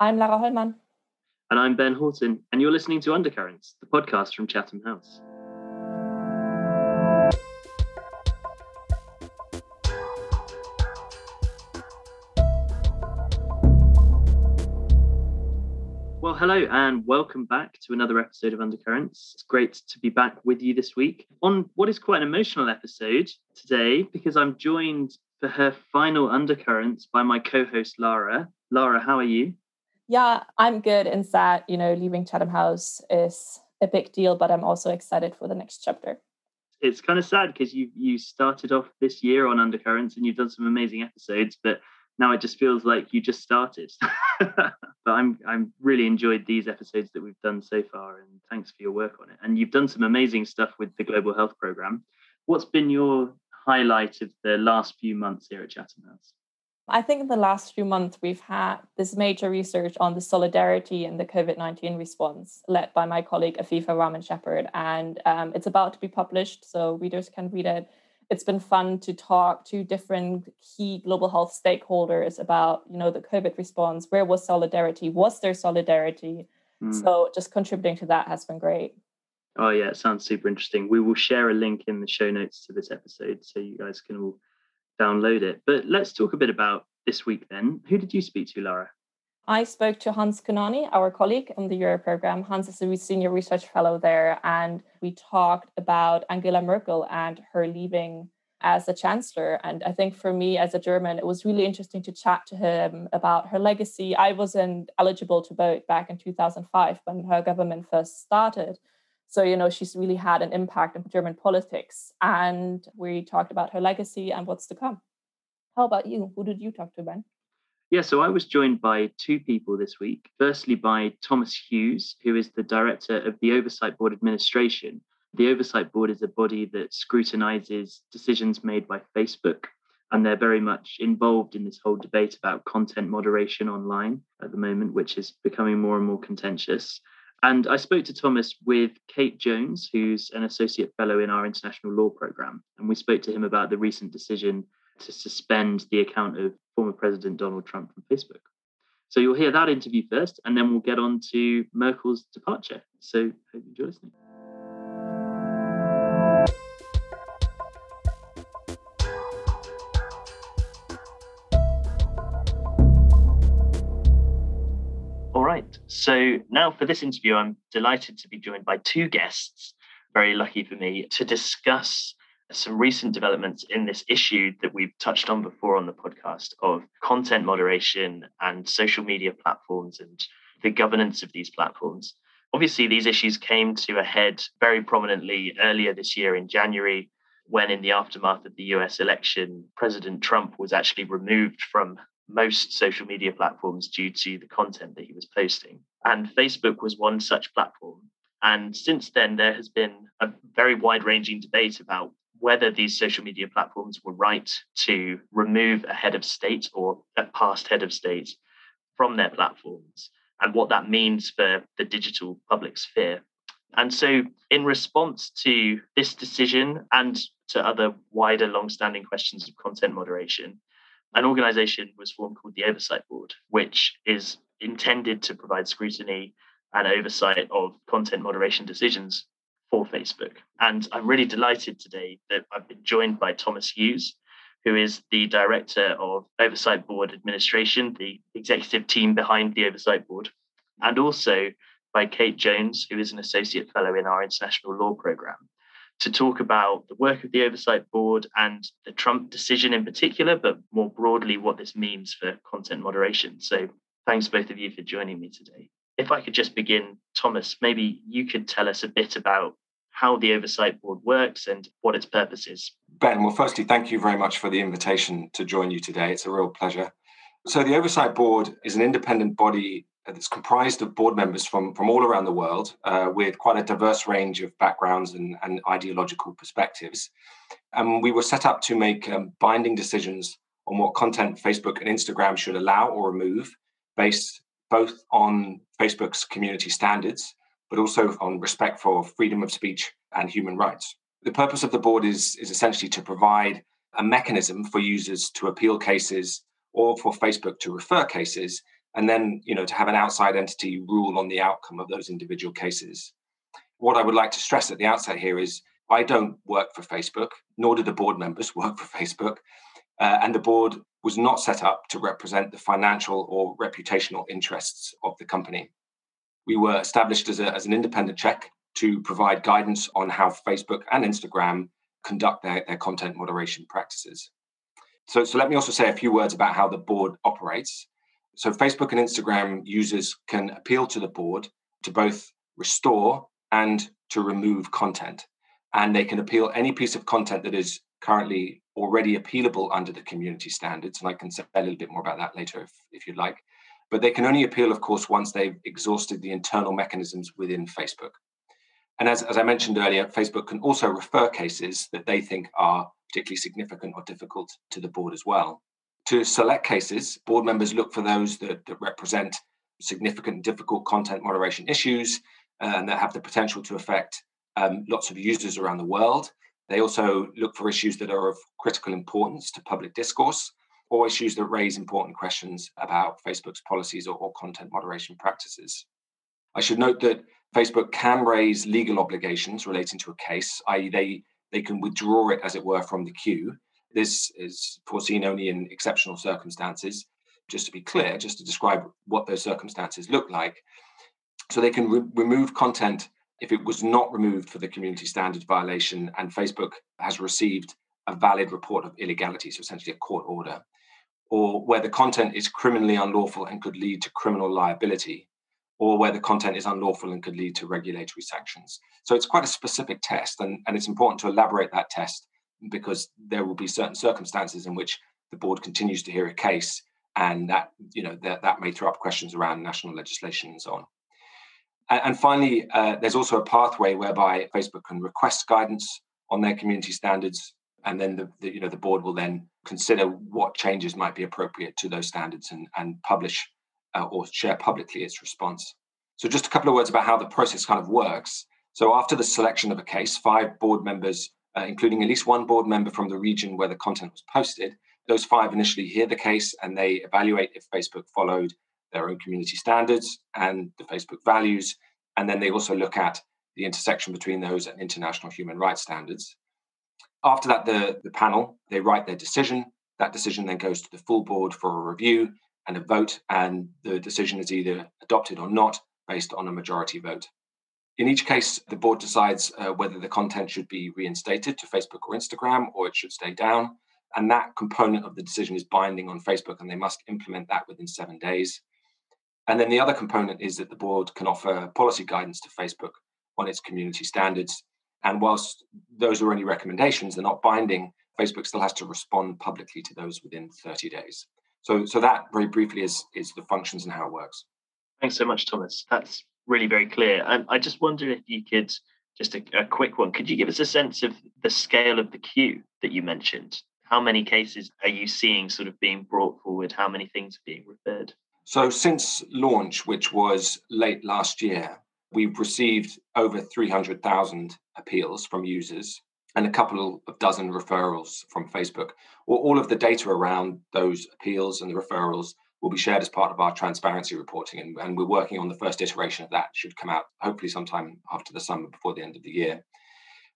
I'm Lara Hollmann. And I'm Ben Horton, and you're listening to Undercurrents, the podcast from Chatham House. Well, hello and welcome back to another episode of Undercurrents. It's great to be back with you this week on what is quite an emotional episode today because I'm joined for her final Undercurrents by my co host, Lara. Lara, how are you? Yeah, I'm good and sad. You know, leaving Chatham House is a big deal, but I'm also excited for the next chapter. It's kind of sad because you you started off this year on Undercurrents and you've done some amazing episodes, but now it just feels like you just started. but I'm I'm really enjoyed these episodes that we've done so far, and thanks for your work on it. And you've done some amazing stuff with the Global Health Program. What's been your highlight of the last few months here at Chatham House? I think in the last few months, we've had this major research on the solidarity in the COVID 19 response, led by my colleague Afifa Rahman Shepherd. And um, it's about to be published, so readers can read it. It's been fun to talk to different key global health stakeholders about, you know, the COVID response. Where was solidarity? Was there solidarity? Mm. So just contributing to that has been great. Oh yeah, it sounds super interesting. We will share a link in the show notes to this episode so you guys can all download it. But let's talk a bit about this week then. Who did you speak to, Lara? I spoke to Hans Kundnani, our colleague on the Euro program. Hans is a senior research fellow there, and we talked about Angela Merkel and her leaving as a chancellor. And I think for me as a German, it was really interesting to chat to him about her legacy. I wasn't eligible to vote back in 2005 when her government first started. So, you know, she's really had an impact in German politics. And we talked about her legacy and what's to come. How about you? Who did you talk to, Ben? Yeah, so I was joined by two people this week. Firstly, by Thomas Hughes, who is the director of the Oversight Board Administration. The Oversight Board is a body that scrutinizes decisions made by Facebook, and they're very much involved in this whole debate about content moderation online at the moment, which is becoming more and more contentious. And I spoke to Thomas with Kate Jones, who's an associate fellow in our international law program. And we spoke to him about the recent decision to suspend the account of former President Donald Trump from Facebook. So you'll hear that interview first, and then we'll get on to Merkel's departure. So hope you enjoy listening. So now for this interview, I'm delighted to be joined by two guests, very lucky for me, to discuss some recent developments in this issue that we've touched on before on the podcast of content moderation and social media platforms and the governance of these platforms. Obviously, these issues came to a head very prominently earlier this year in January, when, in the aftermath of the US election, President Trump was actually removed from most social media platforms due to the content that he was posting. And Facebook was one such platform. And since then, there has been a very wide ranging debate about whether these social media platforms were right to remove a head of state or a past head of state from their platforms and what that means for the digital public sphere. And so, in response to this decision and to other wider long-standing questions of content moderation, an organization was formed called the Oversight Board, which is intended to provide scrutiny and oversight of content moderation decisions for Facebook. And I'm really delighted today that I've been joined by Thomas Hughes, who is the director of Oversight Board Administration, the executive team behind the Oversight Board, and also by Kate Jones, who is an associate fellow in our international law program to talk about the work of the Oversight Board and the Trump decision in particular, but more broadly, what this means for content moderation. So, thanks both of you for joining me today. If I could just begin, Thomas, maybe you could tell us a bit about how the Oversight Board works and what its purpose is. Ben, well, firstly, thank you very much for the invitation to join you today. It's a real pleasure. So, the Oversight Board is an independent body that's comprised of board members from, from all around the world uh, with quite a diverse range of backgrounds and, and ideological perspectives. And we were set up to make um, binding decisions on what content Facebook and Instagram should allow or remove based both on Facebook's community standards, but also on respect for freedom of speech and human rights. The purpose of the board is, is essentially to provide a mechanism for users to appeal cases or for Facebook to refer cases and then you know to have an outside entity rule on the outcome of those individual cases. What I would like to stress at the outset here is I don't work for Facebook, nor do the board members work for Facebook, uh, and the board was not set up to represent the financial or reputational interests of the company. We were established as, a, as an independent check to provide guidance on how Facebook and Instagram conduct their, their content moderation practices. So, so let me also say a few words about how the board operates. So Facebook and Instagram users can appeal to the board to both restore and to remove content. And they can appeal any piece of content that is currently already appealable under the community standards. And I can say a little bit more about that later if, if you'd like. But they can only appeal, of course, once they've exhausted the internal mechanisms within Facebook. And as, as I mentioned earlier, Facebook can also refer cases that they think are particularly significant or difficult to the board as well. To select cases, board members look for those that, that represent significant difficult content moderation issues uh, and that have the potential to affect um, lots of users around the world. They also look for issues that are of critical importance to public discourse or issues that raise important questions about Facebook's policies or, or content moderation practices. I should note that Facebook can raise legal obligations relating to a case, i.e., they, they can withdraw it, as it were, from the queue this is foreseen only in exceptional circumstances. Just to be clear, just to describe what those circumstances look like. So they can re- remove content if it was not removed for the community standards violation and Facebook has received a valid report of illegality, so essentially a court order, or where the content is criminally unlawful and could lead to criminal liability, or where the content is unlawful and could lead to regulatory sanctions. So it's quite a specific test, and, and it's important to elaborate that test because there will be certain circumstances in which the board continues to hear a case and that you know that, that may throw up questions around national legislation and so on. And, and finally uh, there's also a pathway whereby facebook can request guidance on their community standards and then the, the, you know the board will then consider what changes might be appropriate to those standards and, and publish uh, or share publicly its response. So just a couple of words about how the process kind of works. So after the selection of a case five board members uh, including at least one board member from the region where the content was posted. Those five initially hear the case and they evaluate if Facebook followed their own community standards and the Facebook values. And then they also look at the intersection between those and international human rights standards. After that, the, the panel, they write their decision. That decision then goes to the full board for a review and a vote, and the decision is either adopted or not based on a majority vote. In each case, the board decides uh, whether the content should be reinstated to Facebook or Instagram or it should stay down. And that component of the decision is binding on Facebook and they must implement that within seven days. And then the other component is that the board can offer policy guidance to Facebook on its community standards. And whilst those are only recommendations, they're not binding, Facebook still has to respond publicly to those within 30 days. So, so that very briefly is, is the functions and how it works. Thanks so much, Thomas. That's really very clear. And I just wonder if you could just a, a, quick one. Could you give us a sense of the scale of the queue that you mentioned? How many cases are you seeing sort of being brought forward? How many things are being referred? So, since launch, which was late last year, we've received over 300,000 appeals from users and a couple of dozen referrals from Facebook. All of the data around those appeals and the referrals will be shared as part of our transparency reporting. And, and, we're working on the first iteration of that, should come out hopefully sometime after the summer before the end of the year.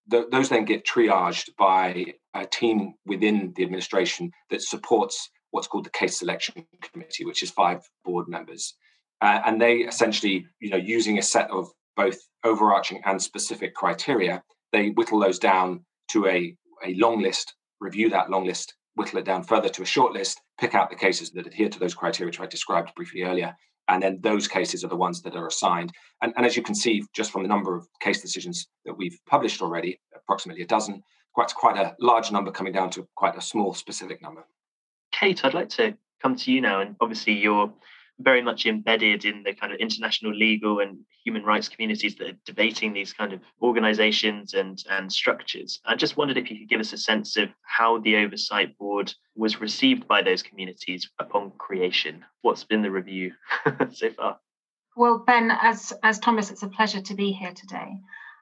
Those then get triaged by a team within the administration that supports what's called the case selection committee, which is five board members. Uh, and they essentially, you know, using a set of both overarching and specific criteria, they whittle those down to a, a long list, review that long list, whittle it down further to a short list, pick out the cases that adhere to those criteria, which I described briefly earlier. And then those cases are the ones that are assigned. And, and as you can see, just from the number of case decisions that we've published already, approximately a dozen, quite, quite a large number coming down to quite a small specific number. Kate, I'd like to come to you now. And obviously, you're very much embedded in the kind of international legal and human rights communities that are debating these kind of organizations and, and structures. I just wondered if you could give us a sense of how the oversight board was received by those communities upon creation. What's been the review so far? Well, Ben, as as Thomas, it's a pleasure to be here today.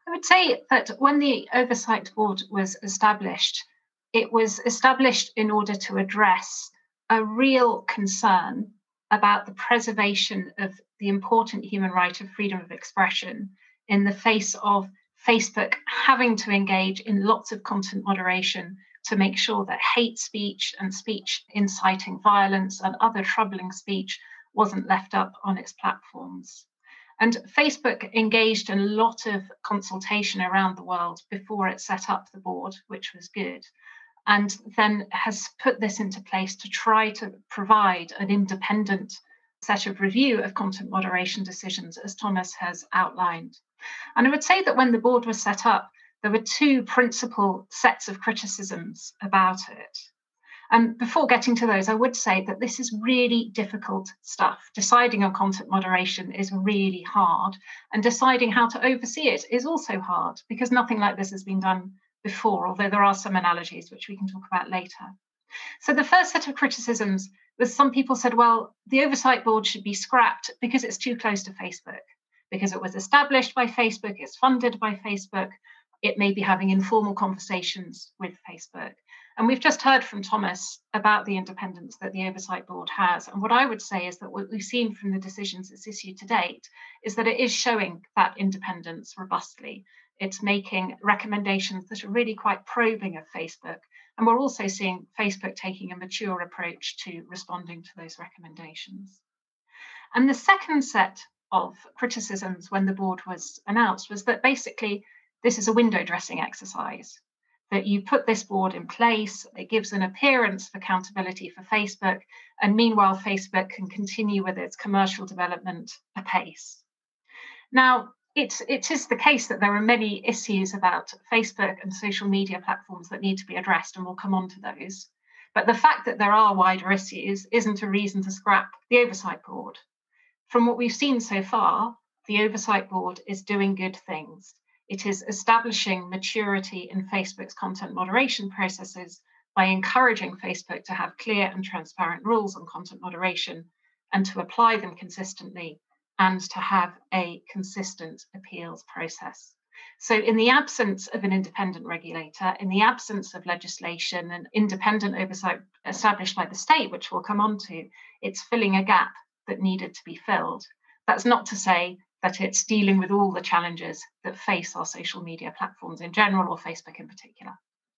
I would say that when the oversight board was established, it was established in order to address a real concern about the preservation of the important human right of freedom of expression in the face of Facebook having to engage in lots of content moderation to make sure that hate speech and speech inciting violence and other troubling speech wasn't left up on its platforms. And Facebook engaged in a lot of consultation around the world before it set up the board, which was good, and then has put this into place to try to provide an independent set of review of content moderation decisions, as Thomas has outlined. And I would say that when the board was set up, there were two principal sets of criticisms about it. And before getting to those, I would say that this is really difficult stuff. Deciding on content moderation is really hard, and deciding how to oversee it is also hard because nothing like this has been done before, although there are some analogies which we can talk about later. So, the first set of criticisms was some people said, well, the oversight board should be scrapped because it's too close to Facebook, because it was established by Facebook, it's funded by Facebook, it may be having informal conversations with Facebook. And we've just heard from Thomas about the independence that the Oversight Board has. And what I would say is that what we've seen from the decisions it's issued to date is that it is showing that independence robustly. It's making recommendations that are really quite probing of Facebook. And we're also seeing Facebook taking a mature approach to responding to those recommendations. And the second set of criticisms when the board was announced was that basically this is a window dressing exercise that you put this board in place, it gives an appearance of accountability for Facebook, and meanwhile, Facebook can continue with its commercial development apace. Now, it, it is the case that there are many issues about Facebook and social media platforms that need to be addressed, and we'll come on to those. But the fact that there are wider issues isn't a reason to scrap the Oversight Board. From what we've seen so far, the Oversight Board is doing good things. It is establishing maturity in Facebook's content moderation processes by encouraging Facebook to have clear and transparent rules on content moderation and to apply them consistently and to have a consistent appeals process. So, in the absence of an independent regulator, in the absence of legislation and independent oversight established by the state, which we'll come on to, it's filling a gap that needed to be filled. That's not to say that it's dealing with all the challenges that face our social media platforms in general or Facebook in particular.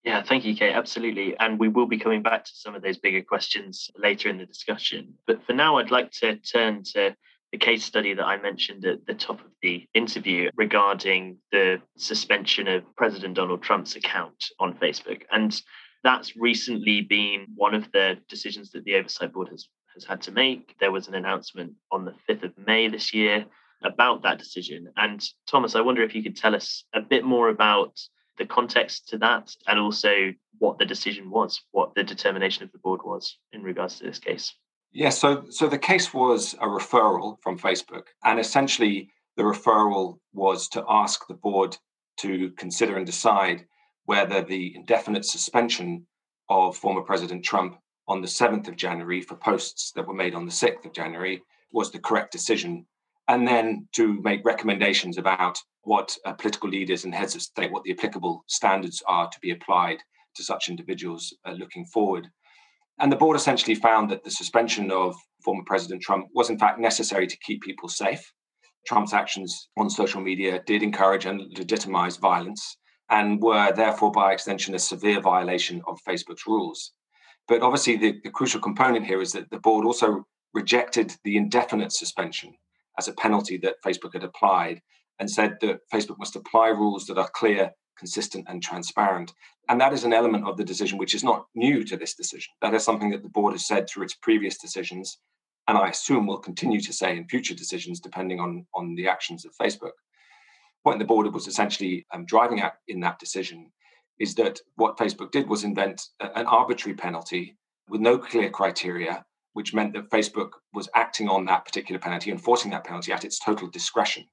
Yeah, thank you, Kate. Absolutely. And we will be coming back to some of those bigger questions later in the discussion. But for now, I'd like to turn to the case study that I mentioned at the top of the interview regarding the suspension of President Donald Trump's account on Facebook. And that's recently been one of the decisions that the Oversight Board has, has had to make. There was an announcement on the 5th of May this year about that decision. And Thomas, I wonder if you could tell us a bit more about the context to that and also what the decision was, what the determination of the board was in regards to this case. Yes, so so the case was a referral from Facebook, and essentially the referral was to ask the board to consider and decide whether the indefinite suspension of former President Trump on the 7th of January for posts that were made on the 6th of January was the correct decision and then to make recommendations about what uh, political leaders and heads of state, what the applicable standards are to be applied to such individuals uh, looking forward. And the board essentially found that the suspension of former President Trump was, in fact, necessary to keep people safe. Trump's actions on social media did encourage and legitimize violence and were therefore, by extension, a severe violation of Facebook's rules. But obviously, the, the crucial component here is that the board also rejected the indefinite suspension as a penalty that Facebook had applied and said that Facebook must apply rules that are clear, consistent, and transparent. And that is an element of the decision which is not new to this decision. That is something that the board has said through its previous decisions, and I assume will continue to say in future decisions, depending on, on the actions of Facebook. What the board was essentially um, driving at in that decision is that what Facebook did was invent an arbitrary penalty with no clear criteria which meant that Facebook was acting on that particular penalty, enforcing that penalty at its total discretion.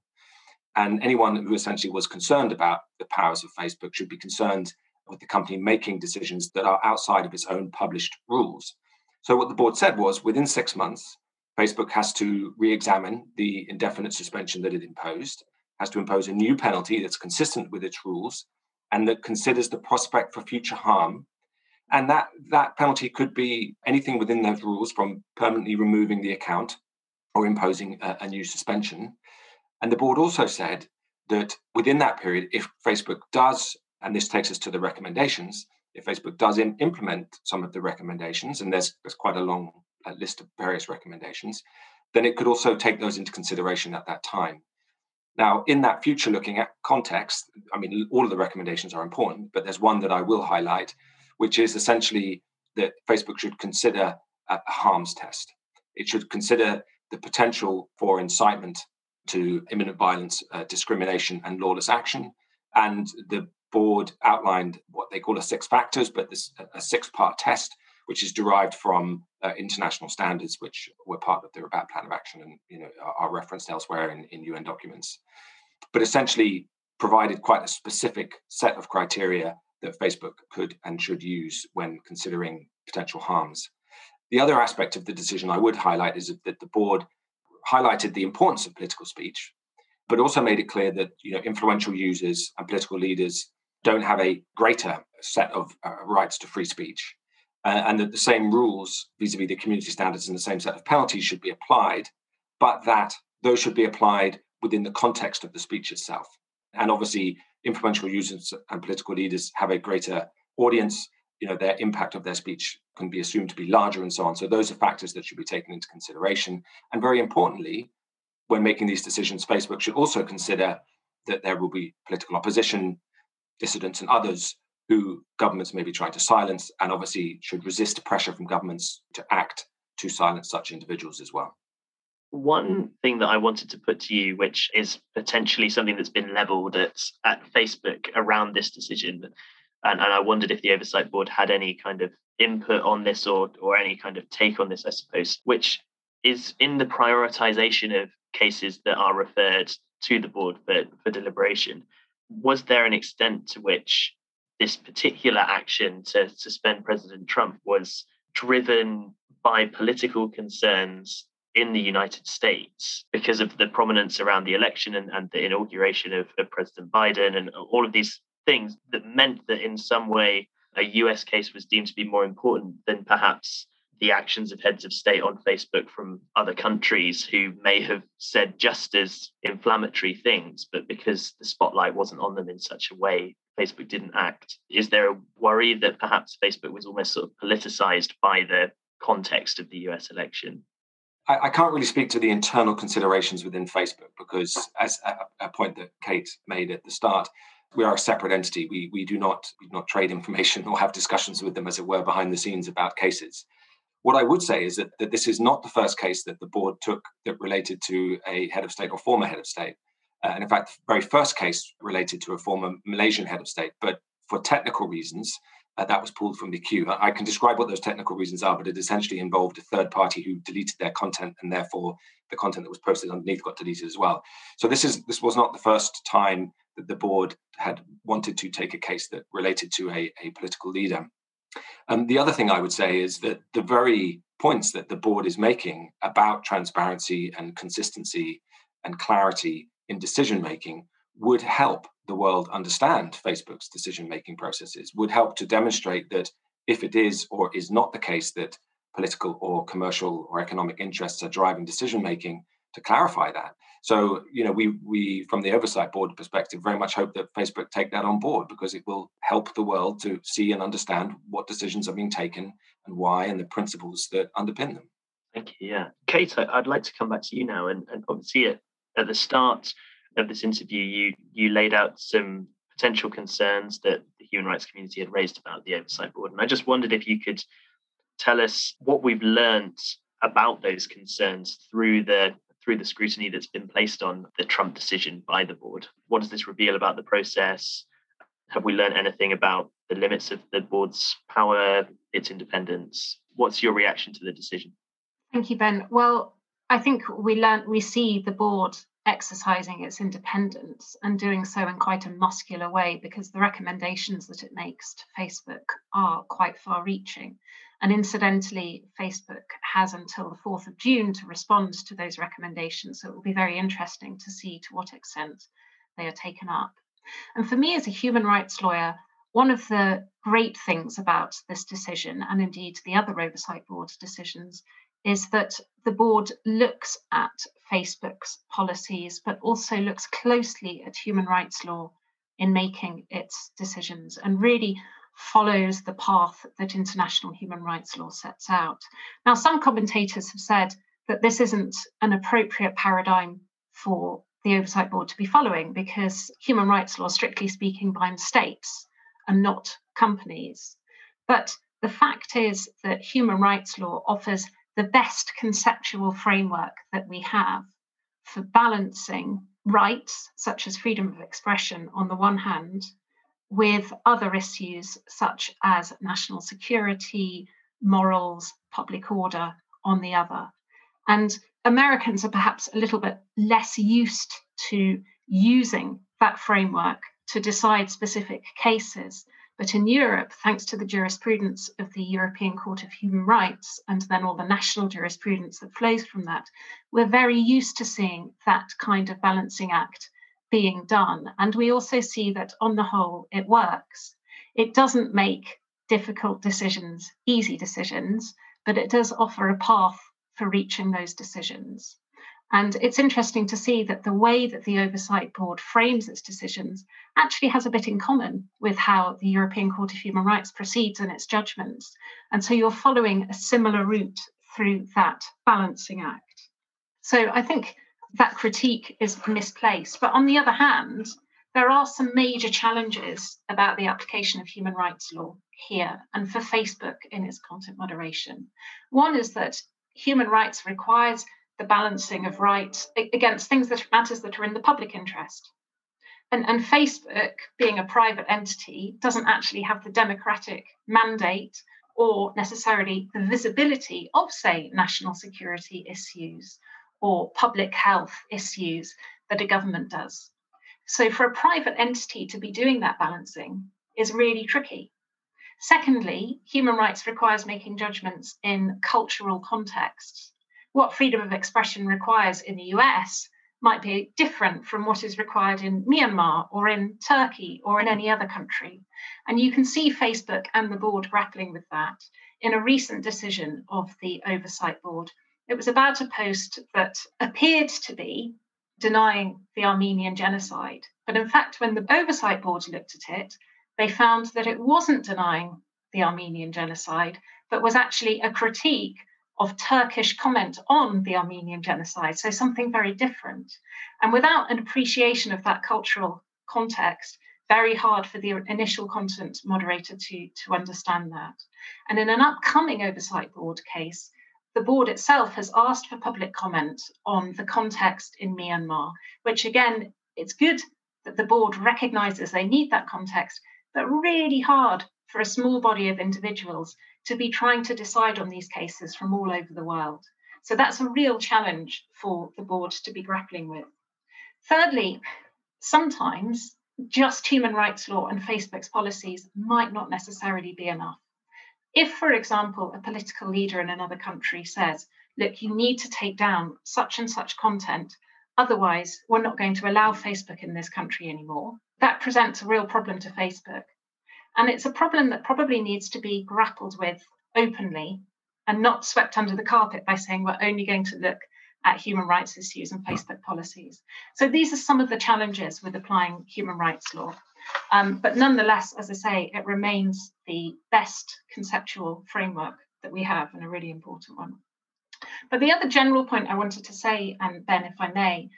And anyone who essentially was concerned about the powers of Facebook should be concerned with the company making decisions that are outside of its own published rules. So, what the board said was within six months, Facebook has to re examine the indefinite suspension that it imposed, has to impose a new penalty that's consistent with its rules, and that considers the prospect for future harm And that, that penalty could be anything within those rules from permanently removing the account or imposing a, a new suspension. And the board also said that within that period, if Facebook does, and this takes us to the recommendations, if Facebook does in, implement some of the recommendations, and there's, there's quite a long uh, list of various recommendations, then it could also take those into consideration at that time. Now, in that future looking at context, I mean, all of the recommendations are important, but there's one that I will highlight, which is essentially that Facebook should consider a harms test. It should consider the potential for incitement to imminent violence, uh, discrimination, and lawless action. And the board outlined what they call a six factors, but this a six part test, which is derived from uh, international standards, which were part of the Rabat Plan of Action and you know are referenced elsewhere in, in UN documents. But essentially, provided quite a specific set of criteria that Facebook could and should use when considering potential harms. The other aspect of the decision I would highlight is that the board highlighted the importance of political speech, but also made it clear that you know influential users and political leaders don't have a greater set of uh, rights to free speech, uh, and that the same rules vis-a-vis the community standards and the same set of penalties should be applied, but that those should be applied within the context of the speech itself. And obviously, influential users and political leaders have a greater audience. You know, their impact of their speech can be assumed to be larger, and so on. So those are factors that should be taken into consideration. And very importantly, when making these decisions, Facebook should also consider that there will be political opposition, dissidents, and others who governments may be trying to silence, and obviously should resist pressure from governments to act to silence such individuals as well. One thing that I wanted to put to you, which is potentially something that's been leveled at, at Facebook around this decision, and, and I wondered if the oversight board had any kind of input on this or or any kind of take on this, I suppose, which is in the prioritization of cases that are referred to the board for, for deliberation. Was there an extent to which this particular action to suspend President Trump was driven by political concerns in the United States because of the prominence around the election and, and the inauguration of, of President Biden and all of these things that meant that in some way a US case was deemed to be more important than perhaps the actions of heads of state on Facebook from other countries who may have said just as inflammatory things, but because the spotlight wasn't on them in such a way, Facebook didn't act. Is there a worry that perhaps Facebook was almost sort of politicized by the context of the US election? I, can't really speak to the internal considerations within Facebook because, as a point that Kate made at the start, we are a separate entity. We we do not we do not trade information or have discussions with them, as it were, behind the scenes about cases. What I would say is that, that this is not the first case that the board took that related to a head of state or former head of state. Uh, and in fact, the very first case related to a former Malaysian head of state. But for technical reasons, uh, that was pulled from the queue. I can describe what those technical reasons are, but it essentially involved a third party who deleted their content, and therefore the content that was posted underneath got deleted as well. So this is this was not the first time the board had wanted to take a case that related to a, a political leader. And the other thing I would say is that the very points that the board is making about transparency and consistency and clarity in decision making would help the world understand Facebook's decision making processes, would help to demonstrate that if it is or is not the case that political or commercial or economic interests are driving decision making, to clarify that. So, you know, we we from the oversight board perspective very much hope that Facebook take that on board because it will help the world to see and understand what decisions are being taken and why and the principles that underpin them. Thank you. Yeah. Kate, I'd like to come back to you now and, and obviously at, at the start of this interview, you you laid out some potential concerns that the human rights community had raised about the oversight board, and I just wondered if you could tell us what we've learned about those concerns through the through the scrutiny that's been placed on the Trump decision by the board. What does this reveal about the process? Have we learned anything about the limits of the board's power, its independence? What's your reaction to the decision? Thank you, Ben. Well, I think we learned we see the board exercising its independence and doing so in quite a muscular way because the recommendations that it makes to Facebook are quite far reaching. And incidentally, Facebook has until the 4th of June to respond to those recommendations. So it will be very interesting to see to what extent they are taken up. And for me, as a human rights lawyer, One of the great things about this decision, and indeed the other Oversight Board decisions, is that the board looks at Facebook's policies, but also looks closely at human rights law in making its decisions and really follows the path that international human rights law sets out. Now, some commentators have said that this isn't an appropriate paradigm for the Oversight Board to be following because human rights law, strictly speaking, binds states and not companies. But the fact is that human rights law offers the best conceptual framework that we have for balancing rights, such as freedom of expression, on the one hand, with other issues such as national security, morals, public order on the other. And Americans are perhaps a little bit less used to using that framework to decide specific cases. But in Europe, thanks to the jurisprudence of the European Court of Human Rights and then all the national jurisprudence that flows from that, we're very used to seeing that kind of balancing act being done. And we also see that on the whole, it works. It doesn't make difficult decisions easy decisions, but it does offer a path for reaching those decisions. And it's interesting to see that the way that the Oversight Board frames its decisions actually has a bit in common with how the European Court of Human Rights proceeds in its judgments. And so you're following a similar route through that balancing act. So I think that critique is misplaced. But on the other hand, there are some major challenges about the application of human rights law here and for Facebook in its content moderation. One is that human rights requires the balancing of rights against things that matters that are in the public interest. And, and Facebook, being a private entity, doesn't actually have the democratic mandate or necessarily the visibility of, say, national security issues or public health issues that a government does. So, for a private entity to be doing that balancing is really tricky. Secondly, human rights requires making judgments in cultural contexts. What freedom of expression requires in the US might be different from what is required in Myanmar or in Turkey or in any other country. And you can see Facebook and the board grappling with that in a recent decision of the Oversight Board it was about a post that appeared to be denying the Armenian genocide. But in fact, when the Oversight Board looked at it, they found that it wasn't denying the Armenian genocide, but was actually a critique of Turkish comment on the Armenian genocide. So something very different. And without an appreciation of that cultural context, very hard for the initial content moderator to, to understand that. And in an upcoming Oversight Board case, the board itself has asked for public comment on the context in Myanmar, which again, it's good that the board recognizes they need that context, but really hard for a small body of individuals to be trying to decide on these cases from all over the world. So that's a real challenge for the board to be grappling with. Thirdly, sometimes just human rights law and Facebook's policies might not necessarily be enough. If, for example, a political leader in another country says, look, you need to take down such and such content, otherwise, we're not going to allow Facebook in this country anymore, that presents a real problem to Facebook. And it's a problem that probably needs to be grappled with openly and not swept under the carpet by saying we're only going to look at human rights issues and Facebook policies. So these are some of the challenges with applying human rights law. Um, but nonetheless, as I say, it remains the best conceptual framework that we have and a really important one. But the other general point I wanted to say, and Ben, if I may,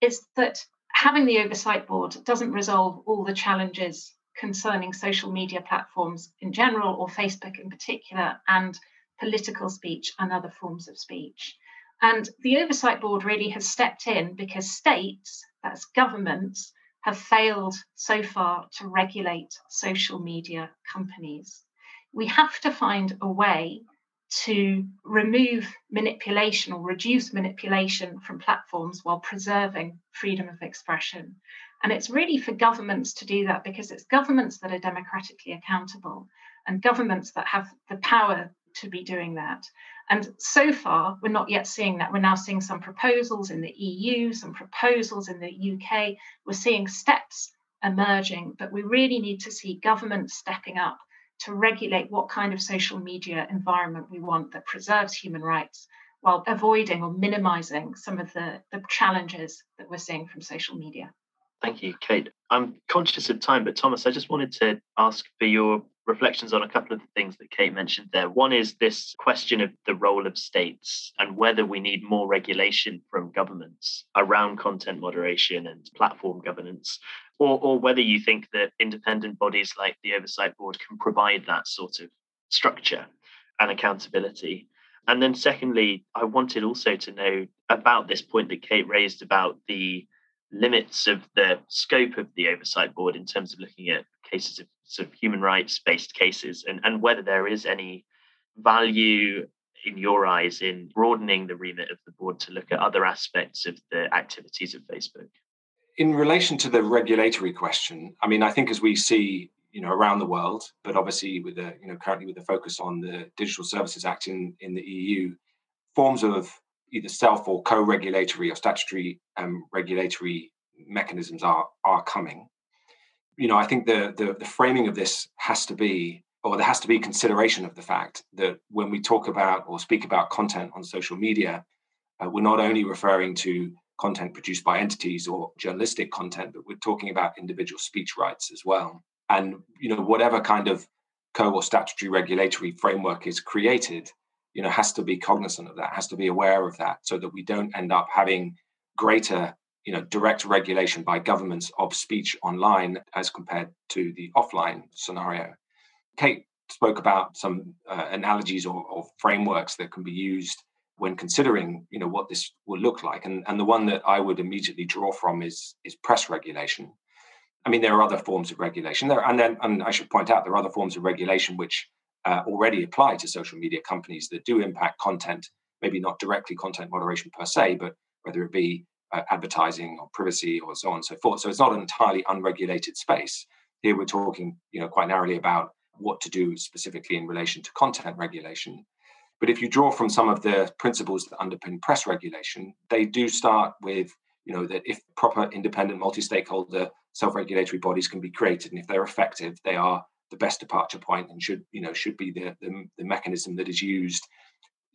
is that having the oversight board doesn't resolve all the challenges concerning social media platforms in general, or Facebook in particular, and political speech and other forms of speech. And the oversight board really has stepped in because states, that's governments, have failed so far to regulate social media companies. We have to find a way to remove manipulation or reduce manipulation from platforms while preserving freedom of expression. And it's really for governments to do that because it's governments that are democratically accountable and governments that have the power to be doing that. And so far, we're not yet seeing that. We're now seeing some proposals in the EU, some proposals in the UK. We're seeing steps emerging, but we really need to see governments stepping up to regulate what kind of social media environment we want that preserves human rights while avoiding or minimizing some of the, the challenges that we're seeing from social media. Thank you, Kate. I'm conscious of time, but Thomas, I just wanted to ask for your reflections on a couple of the things that Kate mentioned there. One is this question of the role of states and whether we need more regulation from governments around content moderation and platform governance, or, or whether you think that independent bodies like the Oversight Board can provide that sort of structure and accountability. And then, secondly, I wanted also to know about this point that Kate raised about the limits of the scope of the oversight board in terms of looking at cases of sort of human rights based cases and, and whether there is any value in your eyes in broadening the remit of the board to look at other aspects of the activities of Facebook? In relation to the regulatory question, I mean, I think as we see, you know, around the world, but obviously with the, you know, currently with the focus on the Digital Services Act in, in the EU, forms of either self or co-regulatory or statutory um, regulatory mechanisms are are coming. You know, I think the, the the framing of this has to be, or there has to be consideration of the fact that when we talk about or speak about content on social media, uh, we're not only referring to content produced by entities or journalistic content, but we're talking about individual speech rights as well. And you know, whatever kind of co or statutory regulatory framework is created, you know has to be cognizant of that has to be aware of that so that we don't end up having greater you know direct regulation by governments of speech online as compared to the offline scenario. Kate spoke about some uh, analogies or, or, frameworks that can be used when considering you know what this will look like. And, and the one that i would immediately draw from is is press regulation. I mean there are other forms of regulation. There and then and i should point out there are other forms of regulation which uh, already apply to social media companies that do impact content, maybe not directly content moderation per se, but whether it be uh, advertising or privacy or so on and so forth. So it's not an entirely unregulated space. Here we're talking, you know, quite narrowly about what to do specifically in relation to content regulation. But if you draw from some of the principles that underpin press regulation, they do start with, you know, that if proper independent multi-stakeholder self-regulatory bodies can be created and if they're effective, they are the best departure point and should you know should be the, the, the mechanism that is used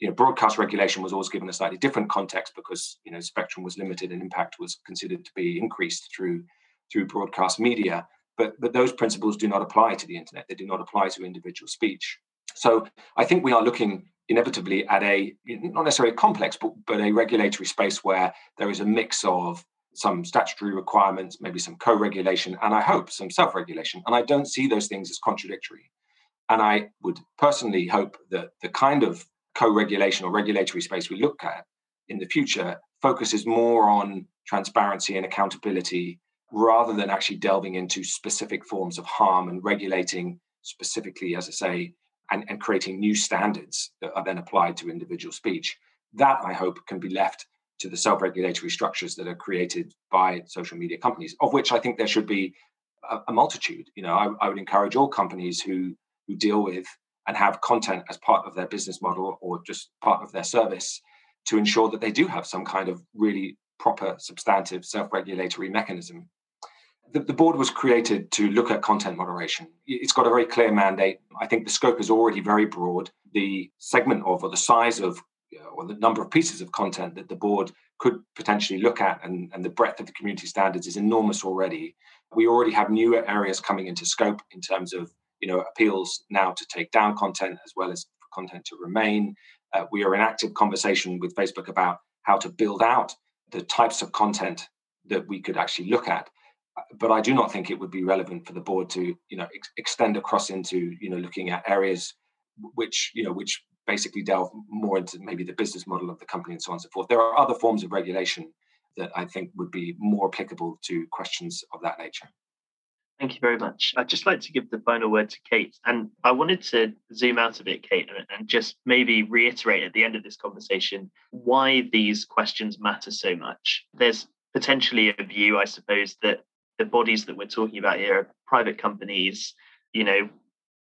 you know broadcast regulation was always given a slightly different context because you know spectrum was limited and impact was considered to be increased through through broadcast media but but those principles do not apply to the internet they do not apply to individual speech so i think we are looking inevitably at a not necessarily complex but, but a regulatory space where there is a mix of some statutory requirements, maybe some co regulation, and I hope some self regulation. And I don't see those things as contradictory. And I would personally hope that the kind of co regulation or regulatory space we look at in the future focuses more on transparency and accountability rather than actually delving into specific forms of harm and regulating specifically, as I say, and, and creating new standards that are then applied to individual speech. That I hope can be left to the self-regulatory structures that are created by social media companies, of which I think there should be a, a multitude. You know, I, I, would encourage all companies who who deal with and have content as part of their business model or just part of their service to ensure that they do have some kind of really proper, substantive self-regulatory mechanism. The, the board was created to look at content moderation. It's got a very clear mandate. I think the scope is already very broad. The segment of or the size of uh, or the number of pieces of content that the board could potentially look at and, and the breadth of the community standards is enormous already. We already have new areas coming into scope in terms of you know appeals now to take down content as well as content to remain. Uh, we are in active conversation with Facebook about how to build out the types of content that we could actually look at. But I do not think it would be relevant for the board to you know ex- extend across into you know looking at areas which you know which basically delve more into maybe the business model of the company and so on and so forth. There are other forms of regulation that I think would be more applicable to questions of that nature. Thank you very much. I'd just like to give the final word to Kate. And I wanted to zoom out a bit, Kate, and just maybe reiterate at the end of this conversation why these questions matter so much. There's potentially a view, I suppose, that the bodies that we're talking about here are private companies, you know,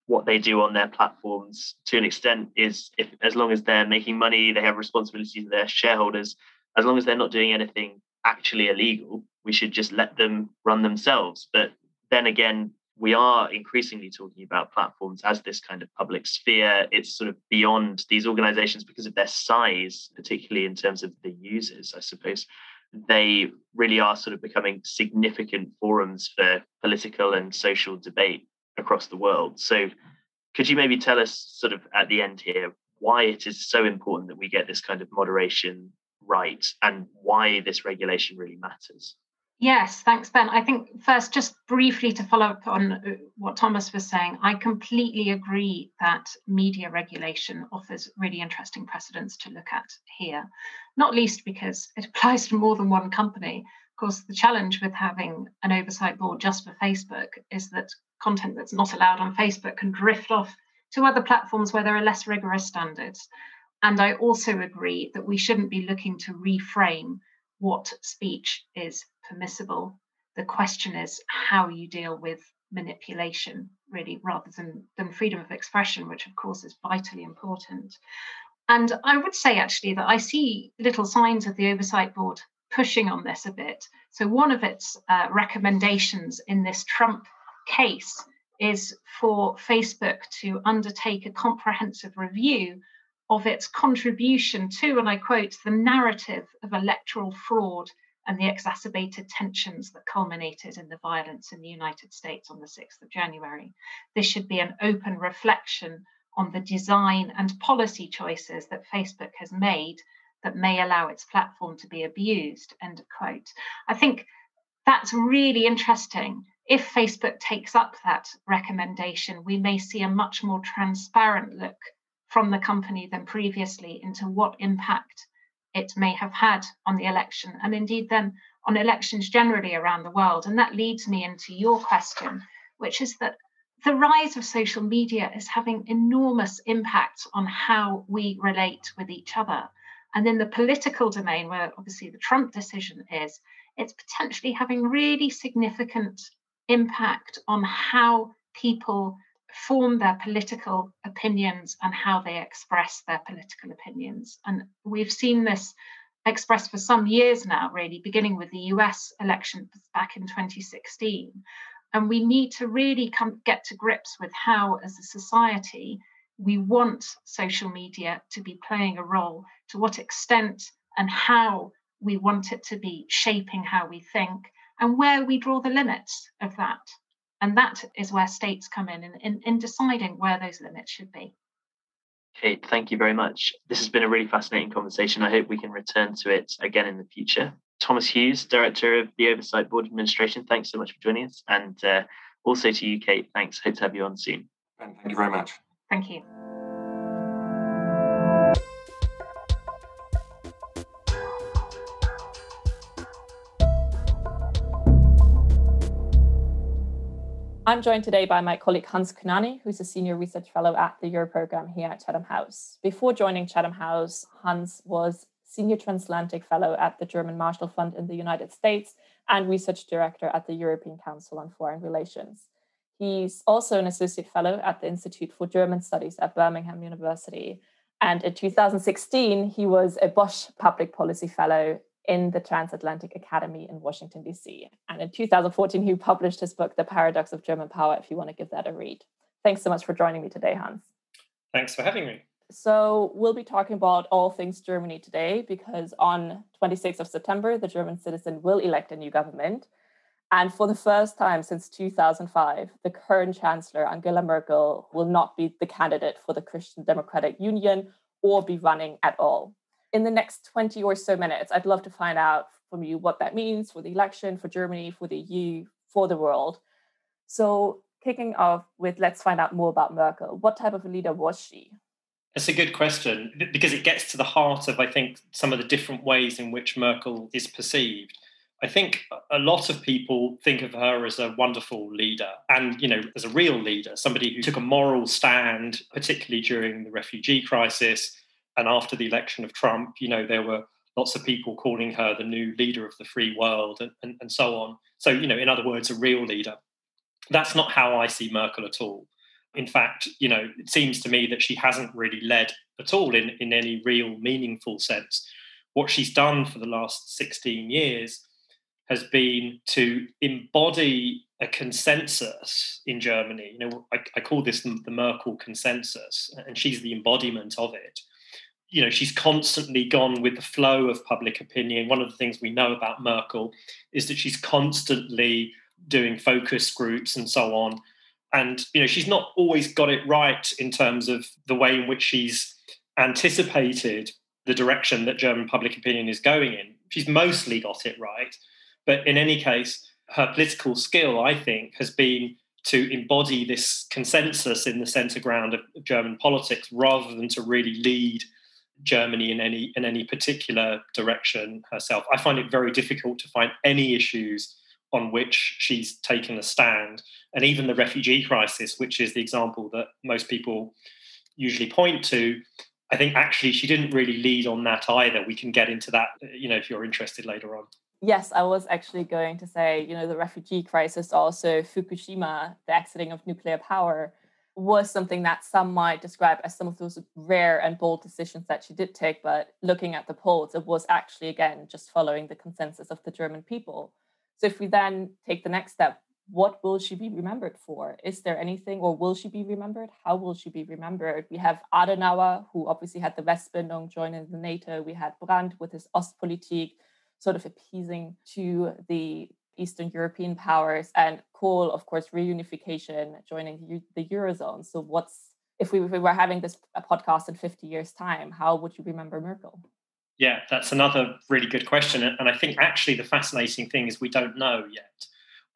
what they do on their platforms to an extent is if as long as they're making money, they have responsibility to their shareholders. As long as they're not doing anything actually illegal, we should just let them run themselves. But then again, we are increasingly talking about platforms as this kind of public sphere. It's sort of beyond these organizations because of their size, particularly in terms of the users, I suppose. They really are sort of becoming significant forums for political and social debate across the world. So, could you maybe tell us, sort of at the end here, why it is so important that we get this kind of moderation right and why this regulation really matters? Yes, thanks, Ben. I think first, just briefly to follow up on uh, what Thomas was saying, I completely agree that media regulation offers really interesting precedents to look at here, not least because it applies to more than one company. Of course, the challenge with having an oversight board just for Facebook is that content that's not allowed on Facebook can drift off to other platforms where there are less rigorous standards. And I also agree that we shouldn't be looking to reframe what speech is permissible. The question is how you deal with manipulation, really, rather than, than freedom of expression, which of course is vitally important. And I would say actually that I see little signs of the Oversight Board pushing on this a bit. So, one of its uh, recommendations in this Trump case is for Facebook to undertake a comprehensive review of its contribution to, and I quote, the narrative of electoral fraud and the exacerbated tensions that culminated in the violence in the United States on the 6th of January. This should be an open reflection on the design and policy choices that Facebook has made that may allow its platform to be abused. End quote. I think that's really interesting. If Facebook takes up that recommendation, we may see a much more transparent look from the company than previously into what impact it may have had on the election and indeed then on elections generally around the world. And that leads me into your question, which is that the rise of social media is having enormous impacts on how we relate with each other. And in the political domain, where obviously the Trump decision is, it's potentially having really significant impact on how people form their political opinions and how they express their political opinions. And we've seen this expressed for some years now, really, beginning with the US election back in 2016. And we need to really come get to grips with how, as a society, we want social media to be playing a role, to what extent and how we want it to be shaping how we think, and where we draw the limits of that. And that is where states come in, in in, in deciding where those limits should be. Kate, thank you very much. This has been a really fascinating conversation. I hope we can return to it again in the future. Thomas Hughes, Director of the Oversight Board Administration, thanks so much for joining us. And uh, also to you, Kate, thanks. Hope to have you on soon. thank you very much. Thank you. I'm joined today by my colleague Hans Kundnani, who's a senior research fellow at the Euro program here at Chatham House. Before joining Chatham House, Hans was senior transatlantic fellow at the German Marshall Fund in the United States and research director at the European Council on Foreign Relations. He's also an associate fellow at the Institute for German Studies at Birmingham University. And in 2016, he was a Bosch Public Policy Fellow in the Transatlantic Academy in Washington, D.C. And in 2014, he published his book, The Paradox of German Power, if you want to give that a read. Thanks so much for joining me today, Hans. Thanks for having me. So, we'll be talking about all things Germany today because on 26th of September, the German citizen will elect a new government. And for the first time since 2005, the current Chancellor, Angela Merkel, will not be the candidate for the Christian Democratic Union or be running at all in the next 20 or so minutes, I'd love to find out from you what that means for the election, for Germany, for the EU, for the world. So, kicking off with let's find out more about Merkel. What type of a leader was she? It's a good question because it gets to the heart of, I think, some of the different ways in which Merkel is perceived. I think a lot of people think of her as a wonderful leader and, you know, as a real leader, somebody who took a moral stand, particularly during the refugee crisis, and after the election of Trump, you know, there were lots of people calling her the new leader of the free world and, and, and so on. So, you know, in other words, a real leader. That's not how I see Merkel at all. In fact, you know, it seems to me that she hasn't really led at all in, in any real meaningful sense. What she's done for the last 16 years has been to embody a consensus in Germany. You know, I, I call this the, the Merkel consensus, and she's the embodiment of it. You know, she's constantly gone with the flow of public opinion. One of the things we know about Merkel is that she's constantly doing focus groups and so on. And, you know, she's not always got it right in terms of the way in which she's anticipated the direction that German public opinion is going in. She's mostly got it right. But in any case, her political skill, I think, has been to embody this consensus in the centre ground of German politics rather than to really lead Germany in any in any particular direction herself. I find it very difficult to find any issues on which she's taken a stand. And even the refugee crisis, which is the example that most people usually point to, I think actually she didn't really lead on that either. We can get into that, you know, if you're interested later on. Yes, I was actually going to say, you know, the refugee crisis, also Fukushima, the exiting of nuclear power, was something that some might describe as some of those rare and bold decisions that she did take. But looking at the polls, it was actually, again, just following the consensus of the German people. So if we then take the next step, what will she be remembered for? Is there anything, or will she be remembered? How will she be remembered? We have Adenauer, who obviously had the Westbindung joining the NATO. We had Brandt with his Ostpolitik sort of appeasing to the Eastern European powers, and Kohl, of course, reunification, joining the Eurozone. So, what's if we, if we were having this podcast in 50 years' time, how would you remember Merkel? Yeah, that's another really good question. And I think actually the fascinating thing is we don't know yet.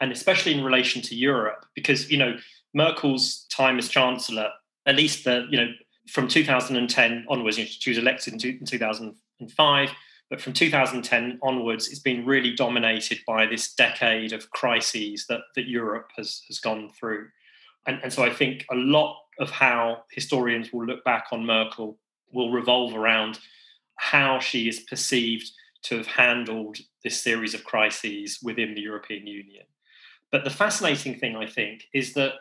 And especially in relation to Europe, because, you know, Merkel's time as Chancellor, at least the, you know, from 2010 onwards, she was elected in 2005 but from 2010 onwards, it's been really dominated by this decade of crises that, that Europe has, has gone through. And, and so I think a lot of how historians will look back on Merkel will revolve around how she is perceived to have handled this series of crises within the European Union. But the fascinating thing, I think, is that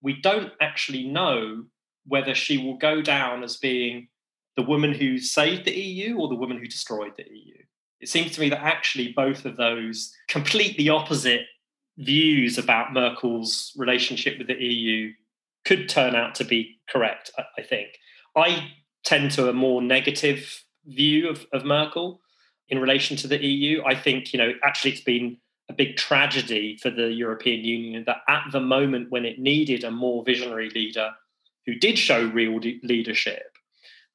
we don't actually know whether she will go down as being the woman who saved the EU or the woman who destroyed the EU. It seems to me that actually both of those completely opposite views about Merkel's relationship with the EU could turn out to be correct, I think. I tend to a more negative view of, of Merkel in relation to the EU. I think, you know, actually it's been a big tragedy for the European Union that at the moment when it needed a more visionary leader who did show real leadership,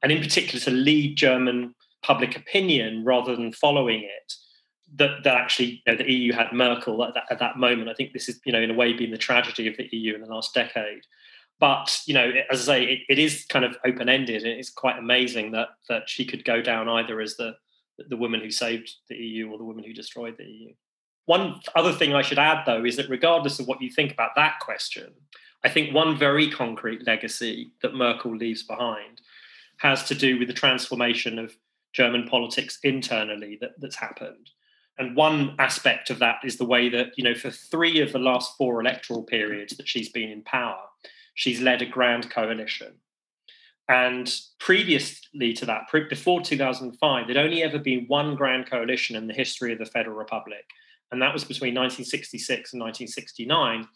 and in particular to lead German public opinion rather than following it. That, that actually you know, the EU had Merkel at that, at that moment. I think this is, you know, in a way, been the tragedy of the EU in the last decade. But you know, as I say, it, it is kind of open ended, and it's quite amazing that that she could go down either as the the woman who saved the EU or the woman who destroyed the EU. One other thing I should add, though, is that regardless of what you think about that question, I think one very concrete legacy that Merkel leaves behind has to do with the transformation of German politics internally that, that's happened. And one aspect of that is the way that, you know, for three of the last four electoral periods that she's been in power, she's led a grand coalition. And previously to that, before 2005, there'd only ever been one grand coalition in the history of the Federal Republic. And that was between 1966 and 1969.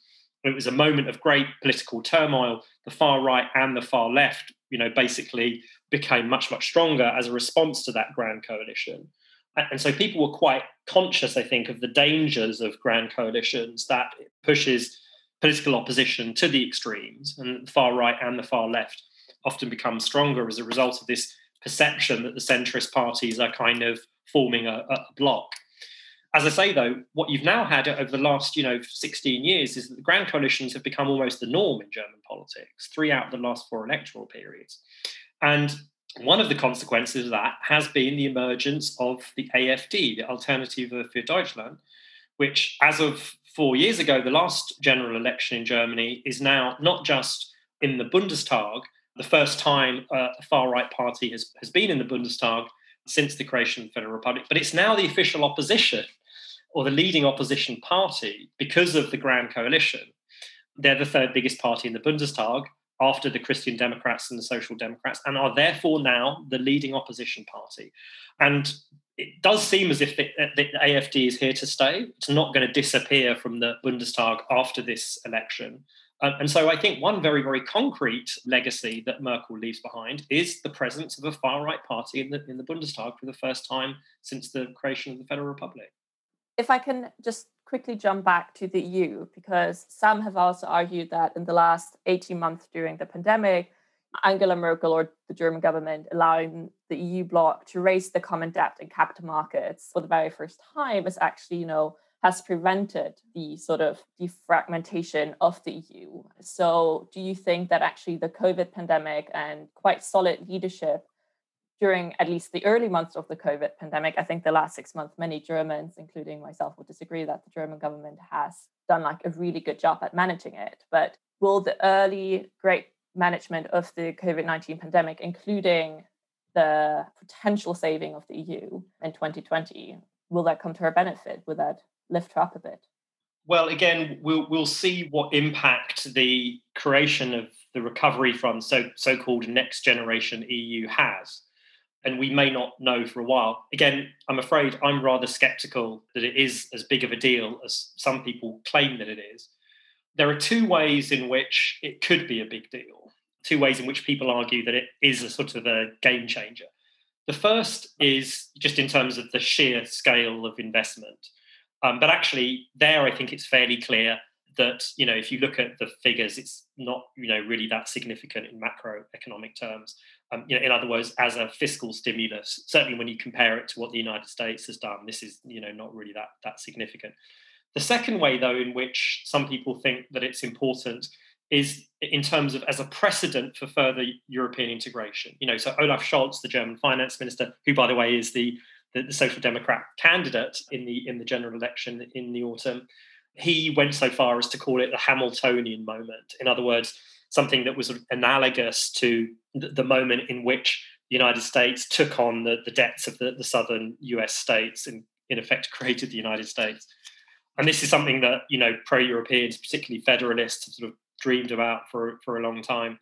It was a moment of great political turmoil. The far right and the far left, you know, basically became much, much stronger as a response to that grand coalition. And so people were quite conscious, I think, of the dangers of grand coalitions that pushes political opposition to the extremes, and the far right and the far left often become stronger as a result of this perception that the centrist parties are kind of forming a, a bloc. As I say, though, what you've now had over the last, you know, 16 years is that the grand coalitions have become almost the norm in German politics, three out of the last four electoral periods. And one of the consequences of that has been the emergence of the AFD, the Alternative für Deutschland, which, as of four years ago, the last general election in Germany, is now not just in the Bundestag, the first time uh, a far right party has, has been in the Bundestag since the creation of the Federal Republic, but it's now the official opposition or the leading opposition party because of the Grand Coalition. They're the third biggest party in the Bundestag after the Christian Democrats and the Social Democrats, and are therefore now the leading opposition party. And it does seem as if the, the, AFD is here to stay. It's not going to disappear from the Bundestag after this election. Um, and so I think one very, very concrete legacy that Merkel leaves behind is the presence of a far right party in the, in the Bundestag for the first time since the creation of the Federal Republic. If I can just quickly jump back to the EU, because some have also argued that in the last 18 months during the pandemic, Angela Merkel or the German government allowing the EU bloc to raise the common debt in capital markets for the very first time is actually, you know, has prevented the sort of defragmentation of the EU. So, do you think that actually the COVID pandemic and quite solid leadership during at least the early months of the COVID pandemic, I think the last six months, many Germans, including myself, would disagree that the German government has done like a really good job at managing it. But will the early great management of the COVID 19 pandemic, including the potential saving of the EU in 2020, will that come to her benefit? Will that lift her up a bit? Well, again, we'll we'll see what impact the creation of the recovery fund, so so-called next generation EU, has, and we may not know for a while. Again, I'm afraid I'm rather sceptical that it is as big of a deal as some people claim that it is. There are two ways in which it could be a big deal two ways in which people argue that it is a sort of a game changer. The first is just in terms of the sheer scale of investment. Um, but actually, there I think it's fairly clear that you know if you look at the figures, it's not you know really that significant in macroeconomic terms. Um, you know, in other words, as a fiscal stimulus, certainly when you compare it to what the United States has done, this is you know not really that that significant. The second way, though, in which some people think that it's important is in terms of as a precedent for further European integration. You know, so Olaf Scholz, the German finance minister, who by the way is the, the, the social democrat candidate in the in the general election in the autumn, he went so far as to call it the Hamiltonian moment. In other words, something that was analogous to the, moment in which the United States took on the, the debts of the, the southern US states and in effect created the United States. And this is something that, you know, pro-Europeans, particularly federalists, have sort of dreamed about for for a long time.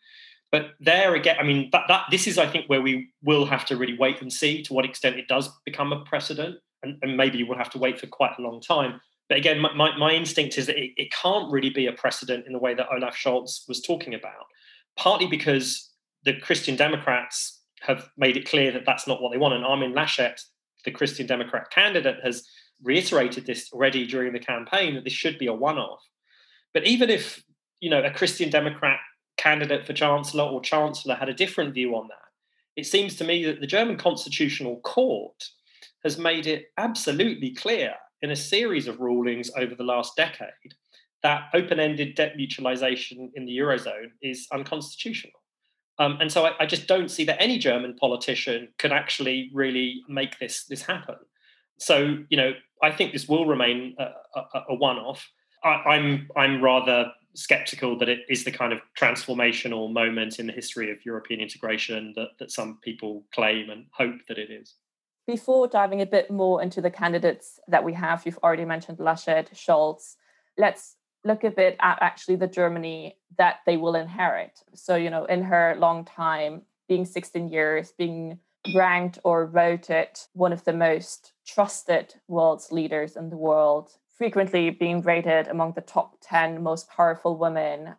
But there again, I mean, that, that this is, I think, where we will have to really wait and see to what extent it does become a precedent, and, and maybe we'll have to wait for quite a long time. But again, my, my, instinct is that it, it can't really be a precedent in the way that Olaf Scholz was talking about, partly because the Christian Democrats have made it clear that that's not what they want. And Armin Laschet, the Christian Democrat candidate, has reiterated this already during the campaign that this should be a one off. But even if you know, a Christian Democrat candidate for chancellor or chancellor had a different view on that. It seems to me that the German Constitutional Court has made it absolutely clear in a series of rulings over the last decade that open ended debt mutualization in the Eurozone is unconstitutional. Um, and so I, I, just don't see that any German politician could actually really make this, this happen. So, you know, I think this will remain a, a, a one off. I'm, I'm rather skeptical that it is the kind of transformational moment in the history of European integration that, that some people claim and hope that it is. Before diving a bit more into the candidates that we have, you've already mentioned Laschet, Scholz. Let's look a bit at actually the Germany that they will inherit. So, you know, in her long time, being 16 years, being ranked or voted one of the most trusted world's leaders in the world, frequently being rated among the top 10 most powerful women,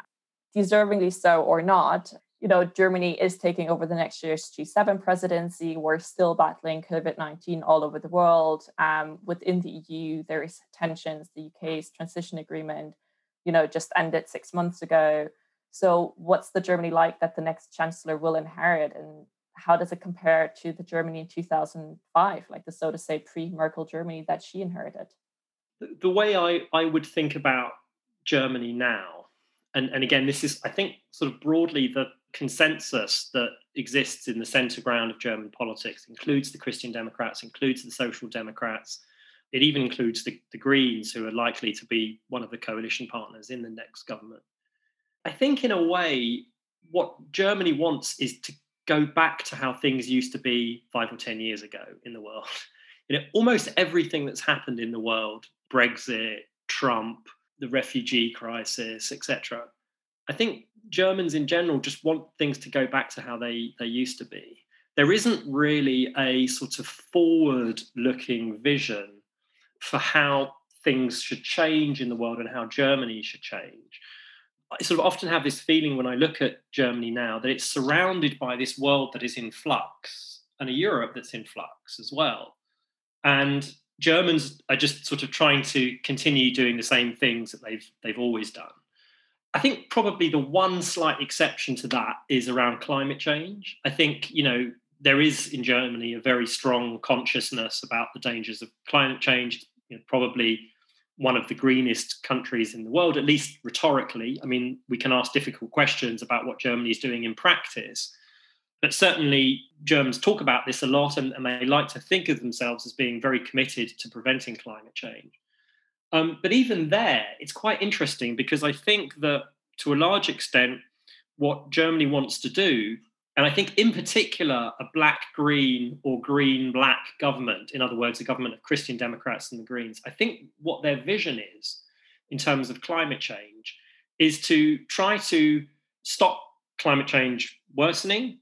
deservingly so or not. You know, Germany is taking over the next year's G7 presidency. We're still battling COVID 19 all over the world. Um, within the EU, there is tensions. The UK's transition agreement, you know, just ended six months ago. So, what's the Germany like that the next chancellor will inherit? And how does it compare to the Germany in 2005, like the so to say pre Merkel Germany that she inherited? the way I, I would think about Germany now, and, and again, this is, I think, sort of broadly the consensus that exists in the centre ground of German politics, includes the Christian Democrats, includes the Social Democrats. It even includes the, the Greens, who are likely to be one of the coalition partners in the next government. I think, in a way, what Germany wants is to go back to how things used to be five or 10 years ago in the world. You know, almost everything that's happened in the world Brexit, Trump, the refugee crisis, etc. I think Germans in general just want things to go back to how they, they used to be. there isn't really a sort of forward looking vision for how things should change in the world and how Germany should change. I sort of often have this feeling when I look at Germany now that it's surrounded by this world that is in flux and a Europe that's in flux as well. And Germans are just sort of trying to continue doing the same things that they've they've always done. I think probably the one slight exception to that is around climate change. I think, you know, there is in Germany a very strong consciousness about the dangers of climate change. You know, probably one of the greenest countries in the world, at least rhetorically. I mean, we can ask difficult questions about what Germany is doing in practice. But certainly, Germans talk about this a lot and, and they like to think of themselves as being very committed to preventing climate change. Um, but even there, it's quite interesting because I think that to a large extent, what Germany wants to do and I think, in particular, a black green or green black government, in other words, a government of Christian Democrats and the Greens, I think what their vision is in terms of climate change is to try to stop climate change worsening,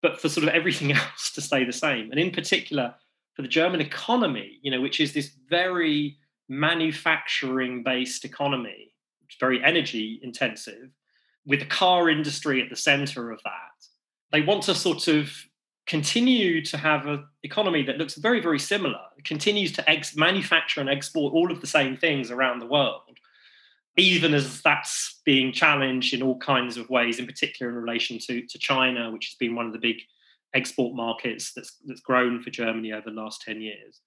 but for sort of everything else to stay the same. And in particular, for the German economy, you know, which is this very manufacturing based economy, very energy intensive, with the car industry at the center of that they want to sort of continue to have an economy that looks very, very similar, continues to ex- manufacture and export all of the same things around the world, even as that's being challenged in all kinds of ways, in particular in relation to, to China, which has been one of the big export markets that's, that's grown for Germany over the last 10 years.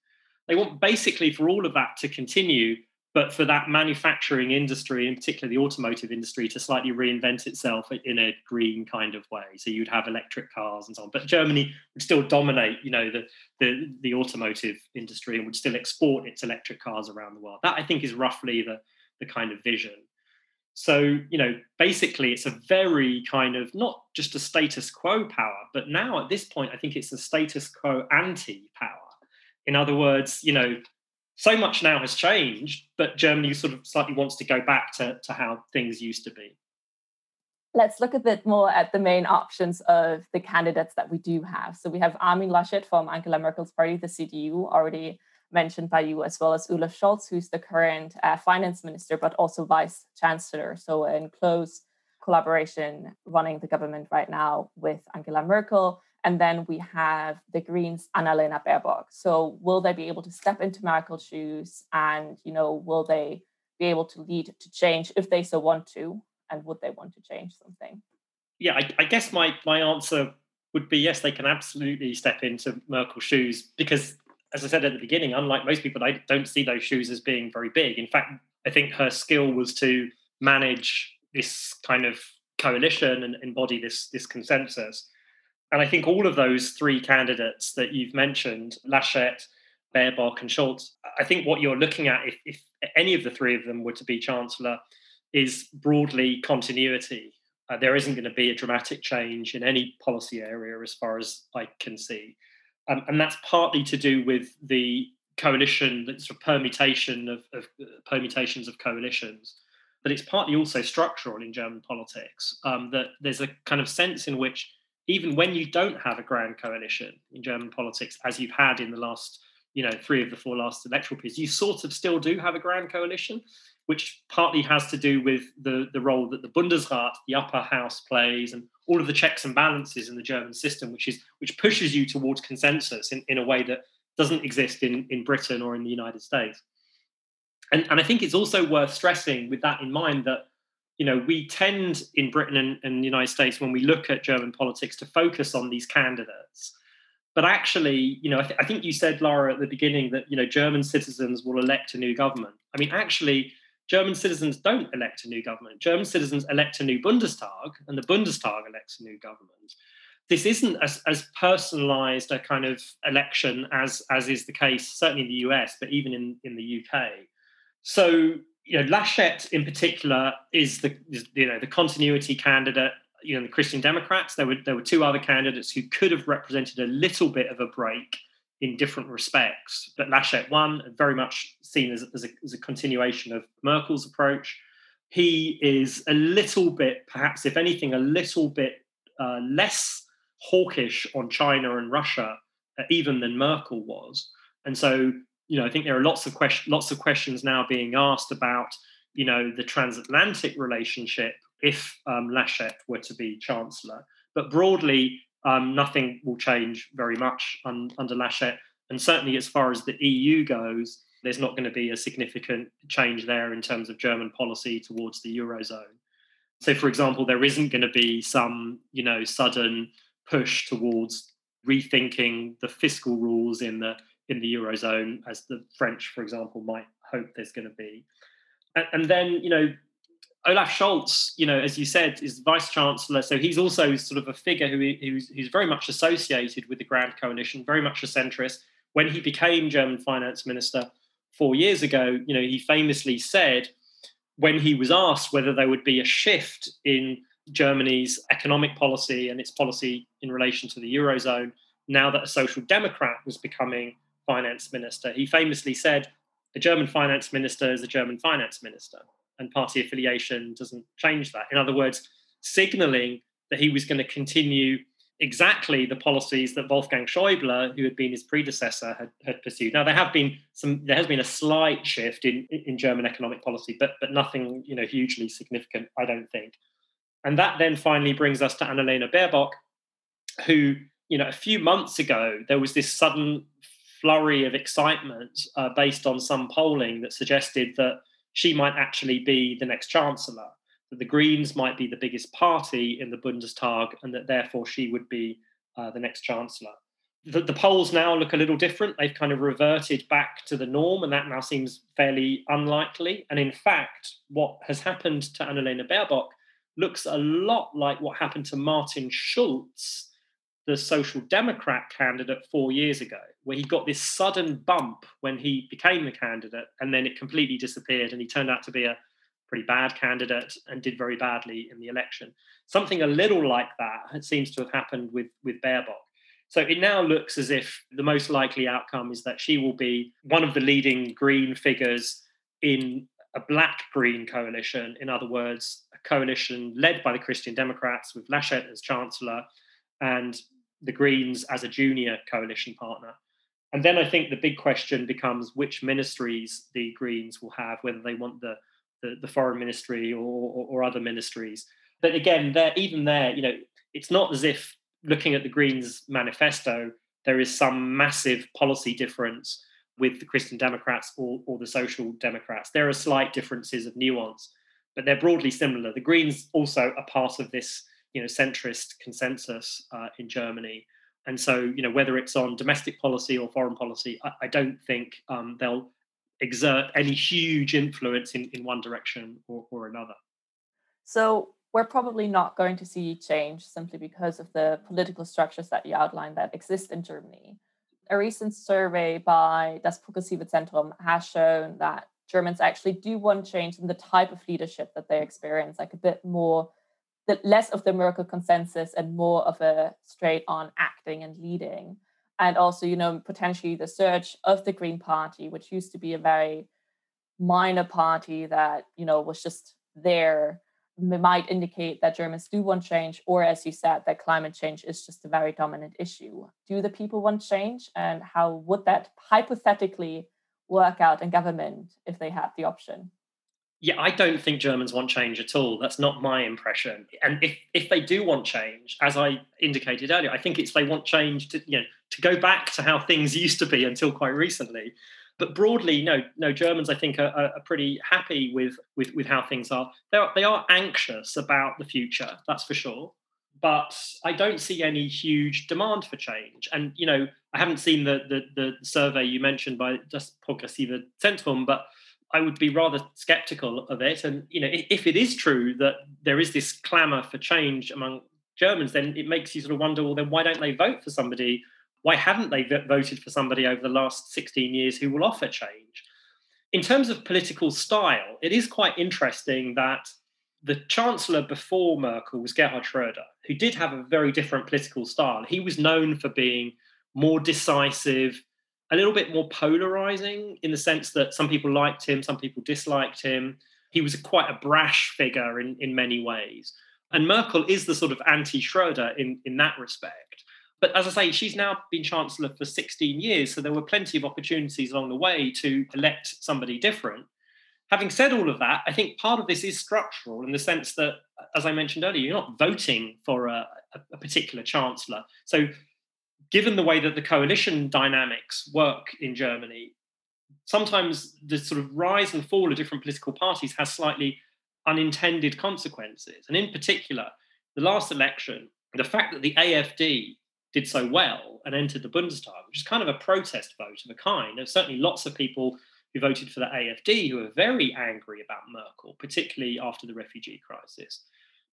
They want basically for all of that to continue but for that manufacturing industry, in particular the automotive industry, to slightly reinvent itself in a green kind of way. So you'd have electric cars and so on. But Germany would still dominate, you know, the the, the automotive industry and would still export its electric cars around the world. That I think is roughly the the kind of vision. So, you know, basically it's a very kind of not just a status quo power, but now at this point, I think it's a status quo anti power. In other words, you know, so much now has changed, but Germany sort of slightly wants to go back to, to how things used to be. Let's look a bit more at the main options of the candidates that we do have. So we have Armin Laschet from Angela Merkel's party, the CDU, already mentioned by you, as well as Olaf Scholz, who's the current uh, finance minister, but also vice chancellor. So in close collaboration running the government right now with Angela Merkel. And then we have the Greens, Annalena Baerbock. So will they be able to step into Merkel's shoes? And, you know, will they be able to lead to change if they so want to? And would they want to change something? Yeah, I, I guess my, my answer would be yes, they can absolutely step into Merkel's shoes because, as I said at the beginning, unlike most people, I don't see those shoes as being very big. In fact, I think her skill was to manage this kind of coalition and embody this, this consensus and I think all of those three candidates that you've mentioned, Laschet, Baerbock, and Scholz, I think what you're looking at, if, if any of the three of them were to be chancellor, is broadly continuity. Uh, there isn't going to be a dramatic change in any policy area as far as I can see. Um, and that's partly to do with the coalition, the sort of permutation of, of uh, permutations of coalitions. But it's partly also structural in German politics. Um, that there's a kind of sense in which even when you don't have a grand coalition in German politics, as you've had in the last, you know, three of the four last electoral periods, you sort of still do have a grand coalition, which partly has to do with the, the role that the Bundesrat, the upper house, plays, and all of the checks and balances in the German system, which is which pushes you towards consensus in, in a way that doesn't exist in, in Britain or in the United States. And, and I think it's also worth stressing with that in mind that you know, we tend in Britain and, and, the United States, when we look at German politics, to focus on these candidates. But actually, you know, I, th- I, think you said, Laura, at the beginning that, you know, German citizens will elect a new government. I mean, actually, German citizens don't elect a new government. German citizens elect a new Bundestag, and the Bundestag elects a new government. This isn't as, as personalized a kind of election as, as is the case, certainly in the US, but even in, in the UK. So you know, Laschet in particular is the is, you know the continuity candidate. You know, the Christian Democrats. There were there were two other candidates who could have represented a little bit of a break in different respects, but Laschet won, very much seen as, as, a, as a continuation of Merkel's approach. He is a little bit, perhaps if anything, a little bit uh, less hawkish on China and Russia, uh, even than Merkel was. And so, you know, I think there are lots of questions, lots of questions now being asked about, you know, the transatlantic relationship if um, were to be chancellor. But broadly, um, nothing will change very much un- under Laschet. And certainly, as far as the EU goes, there's not going to be a significant change there in terms of German policy towards the eurozone. So, for example, there isn't going to be some, you know, sudden push towards rethinking the fiscal rules in the in the eurozone, as the French, for example, might hope there's going to be. And, and then, you know, Olaf Scholz, you know, as you said, is vice chancellor. So he's also sort of a figure who, who's, who's very much associated with the Grand Coalition, very much a centrist. When he became German finance minister four years ago, you know, he famously said when he was asked whether there would be a shift in Germany's economic policy and its policy in relation to the eurozone, now that a social democrat was becoming finance minister, he famously said, "A German finance minister is a German finance minister." and party affiliation doesn't change that. In other words, signaling that he was going to continue exactly the policies that Wolfgang Schäuble, who had been his predecessor, had, had pursued. Now there have been some there has been a slight shift in, in German economic policy, but but nothing you know hugely significant, I don't think. And that then finally brings us to Annalena Baerbock, who, you know, a few months ago, there was this sudden flurry of excitement uh, based on some polling that suggested that she might actually be the next chancellor, that the Greens might be the biggest party in the Bundestag, and that therefore she would be uh, the next chancellor. The, the, polls now look a little different. They've kind of reverted back to the norm, and that now seems fairly unlikely. And in fact, what has happened to Annalena Baerbock looks a lot like what happened to Martin Schulz the Social Democrat candidate four years ago, where he got this sudden bump when he became the candidate, and then it completely disappeared, and he turned out to be a pretty bad candidate and did very badly in the election. Something a little like that seems to have happened with with Baerbock. So it now looks as if the most likely outcome is that she will be one of the leading Green figures in a black green coalition. In other words, a coalition led by the Christian Democrats with Laschet as chancellor and the Greens as a junior coalition partner. And then I think the big question becomes which ministries the Greens will have, whether they want the the, the foreign ministry or, or, or other ministries. But again, there even there, you know, it's not as if looking at the Greens manifesto, there is some massive policy difference with the Christian Democrats or, or the Social Democrats. There are slight differences of nuance, but they're broadly similar. The Greens also are part of this you know centrist consensus uh, in Germany. And so, you know, whether it's on domestic policy or foreign policy, I, I don't think um, they'll exert any huge influence in, in one direction or, or another. So we're probably not going to see change simply because of the political structures that you outlined that exist in Germany. A recent survey by Das Progressive Zentrum has shown that Germans actually do want change in the type of leadership that they experience, like a bit more the less of the Merkel consensus and more of a straight on acting and leading. And also, you know, potentially the surge of the Green Party, which used to be a very minor party that, you know, was just there, might indicate that Germans do want change, or as you said, that climate change is just a very dominant issue. Do the people want change? And how would that hypothetically work out in government if they had the option? Yeah, I don't think Germans want change at all. That's not my impression. And if, if they do want change, as I indicated earlier, I think it's they want change to you know to go back to how things used to be until quite recently. But broadly, no, no Germans I think are, are pretty happy with, with with how things are. They are they are anxious about the future, that's for sure. But I don't see any huge demand for change. And you know, I haven't seen the the, the survey you mentioned by Das Progressive Zentrum, but I would be rather skeptical of it. And you know, if it is true that there is this clamour for change among Germans, then it makes you sort of wonder, well, then why don't they vote for somebody? Why haven't they voted for somebody over the last 16 years who will offer change? In terms of political style, it is quite interesting that the chancellor before Merkel was Gerhard Schroeder, who did have a very different political style. He was known for being more decisive, a little bit more polarizing in the sense that some people liked him, some people disliked him. He was quite a brash figure in, in many ways. And Merkel is the sort of anti Schroeder in, in that respect. But as I say, she's now been Chancellor for 16 years, so there were plenty of opportunities along the way to elect somebody different. Having said all of that, I think part of this is structural in the sense that, as I mentioned earlier, you're not voting for a, a particular Chancellor. So, given the way that the coalition dynamics work in Germany, sometimes the sort of rise and fall of different political parties has slightly unintended consequences. And in particular, the last election, the fact that the AFD did so well and entered the Bundestag, which is kind of a protest vote of a kind. There's certainly lots of people who voted for the AFD who are very angry about Merkel, particularly after the refugee crisis.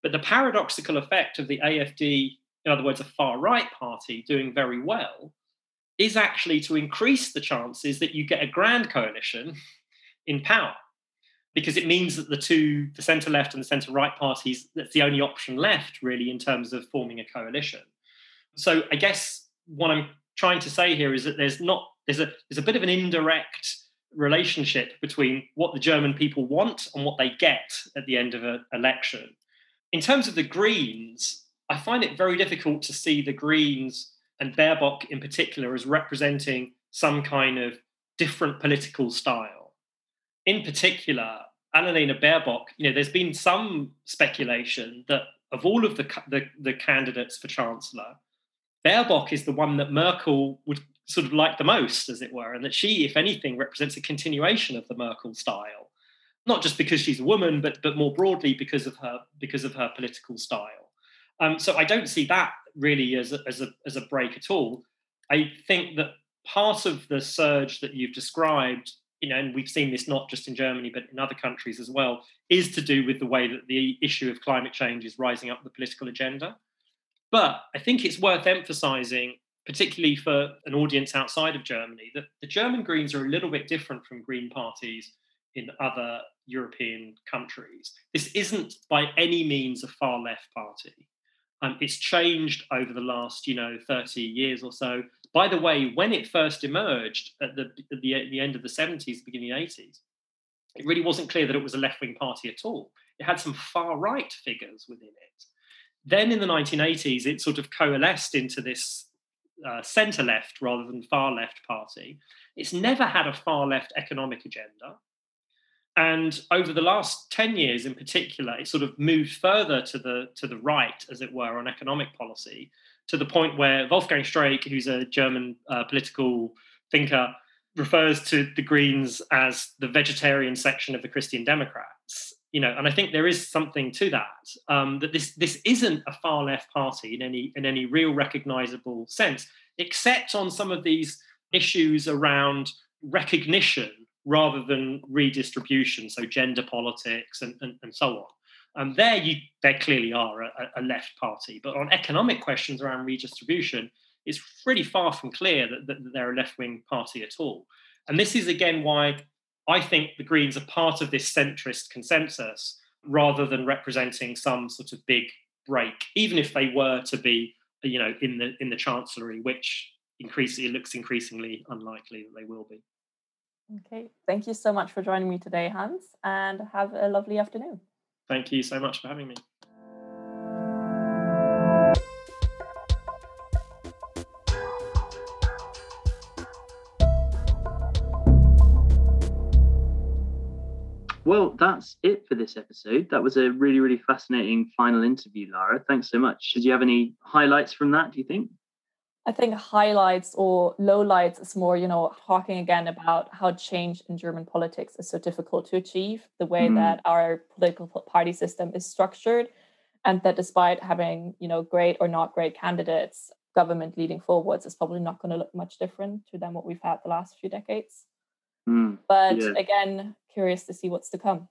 But the paradoxical effect of the AFD, in other words, a far right party doing very well, is actually to increase the chances that you get a grand coalition in power because it means that the two, the centre left and the centre right parties, that's the only option left really in terms of forming a coalition. So I guess what I'm trying to say here is that there's not there's a there's a bit of an indirect relationship between what the German people want and what they get at the end of an election. In terms of the Greens, I find it very difficult to see the Greens and Baerbock in particular as representing some kind of different political style in particular, Annalena Baerbock, you know, there's been some speculation that of all of the, the, the candidates for chancellor, Baerbock is the one that Merkel would sort of like the most, as it were, and that she, if anything, represents a continuation of the Merkel style, not just because she's a woman, but but more broadly because of her because of her political style. Um, so I don't see that really as a, as a as a break at all. I think that part of the surge that you've described you know, and we've seen this not just in Germany but in other countries as well, is to do with the way that the issue of climate change is rising up the political agenda. But I think it's worth emphasizing, particularly for an audience outside of Germany, that the German Greens are a little bit different from Green parties in other European countries. This isn't by any means a far left party. Um, it's changed over the last, you know, 30 years or so. By the way, when it first emerged at the, at the, at the end of the 70s, beginning of the 80s, it really wasn't clear that it was a left wing party at all. It had some far right figures within it. Then in the 1980s, it sort of coalesced into this uh, centre left rather than far left party. It's never had a far left economic agenda. And over the last 10 years in particular, it sort of moved further to the, to the right, as it were, on economic policy, to the point where Wolfgang Streeck, who's a German uh, political thinker, refers to the Greens as the vegetarian section of the Christian Democrats. You know, and I think there is something to that. Um, that this this isn't a far left party in any in any real recognizable sense, except on some of these issues around recognition rather than redistribution, so gender politics and, and, and so on. And there, you there clearly are a, a, left party, but on economic questions around redistribution, it's pretty far from clear that, that, they're a left wing party at all. And this is again why I think the Greens are part of this centrist consensus rather than representing some sort of big break, even if they were to be, you know, in the in the chancellery, which increasingly looks increasingly unlikely that they will be. Okay, thank you so much for joining me today, Hans, and have a lovely afternoon. Thank you so much for having me. Well, that's it for this episode. That was a really, really fascinating final interview, Lara. Thanks so much. Did you have any highlights from that, do you think? I think highlights or lowlights is more, you know, talking again about how change in German politics is so difficult to achieve, the way mm. that our political party system is structured, and that despite having, you know, great or not great candidates, government leading forwards is probably not going to look much different to than what we've had the last few decades. Mm. But yeah. again, curious to see what's to come.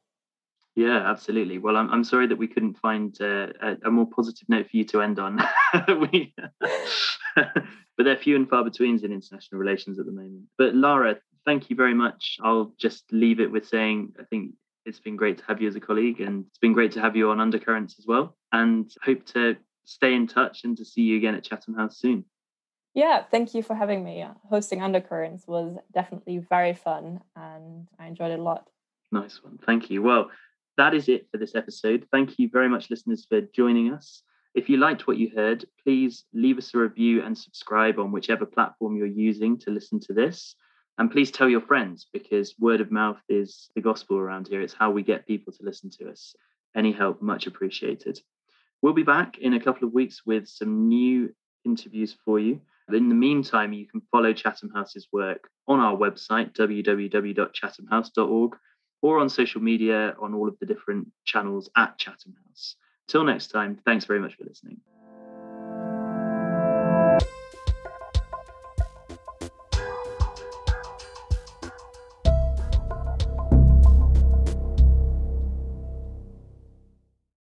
Yeah, absolutely. Well, I'm, I'm sorry that we couldn't find uh, a, a, more positive note for you to end on. we, but they're few and far between in international relations at the moment. But Lara, thank you very much. I'll just leave it with saying I think it's been great to have you as a colleague, and it's been great to have you on Undercurrents as well. And hope to stay in touch and to see you again at Chatham House soon. Yeah, thank you for having me. Hosting Undercurrents was definitely very fun, and I enjoyed it a lot. Nice one. Thank you. Well, that is it for this episode. Thank you very much, listeners, for joining us. If you liked what you heard, please leave us a review and subscribe on whichever platform you're using to listen to this. And please tell your friends because word of mouth is the gospel around here. It's how we get people to listen to us. Any help, much appreciated. We'll be back in a couple of weeks with some new interviews for you. In the meantime, you can follow Chatham House's work on our website, www.chathamhouse.org, or on social media on all of the different channels at Chatham House. Till next time, thanks very much for listening.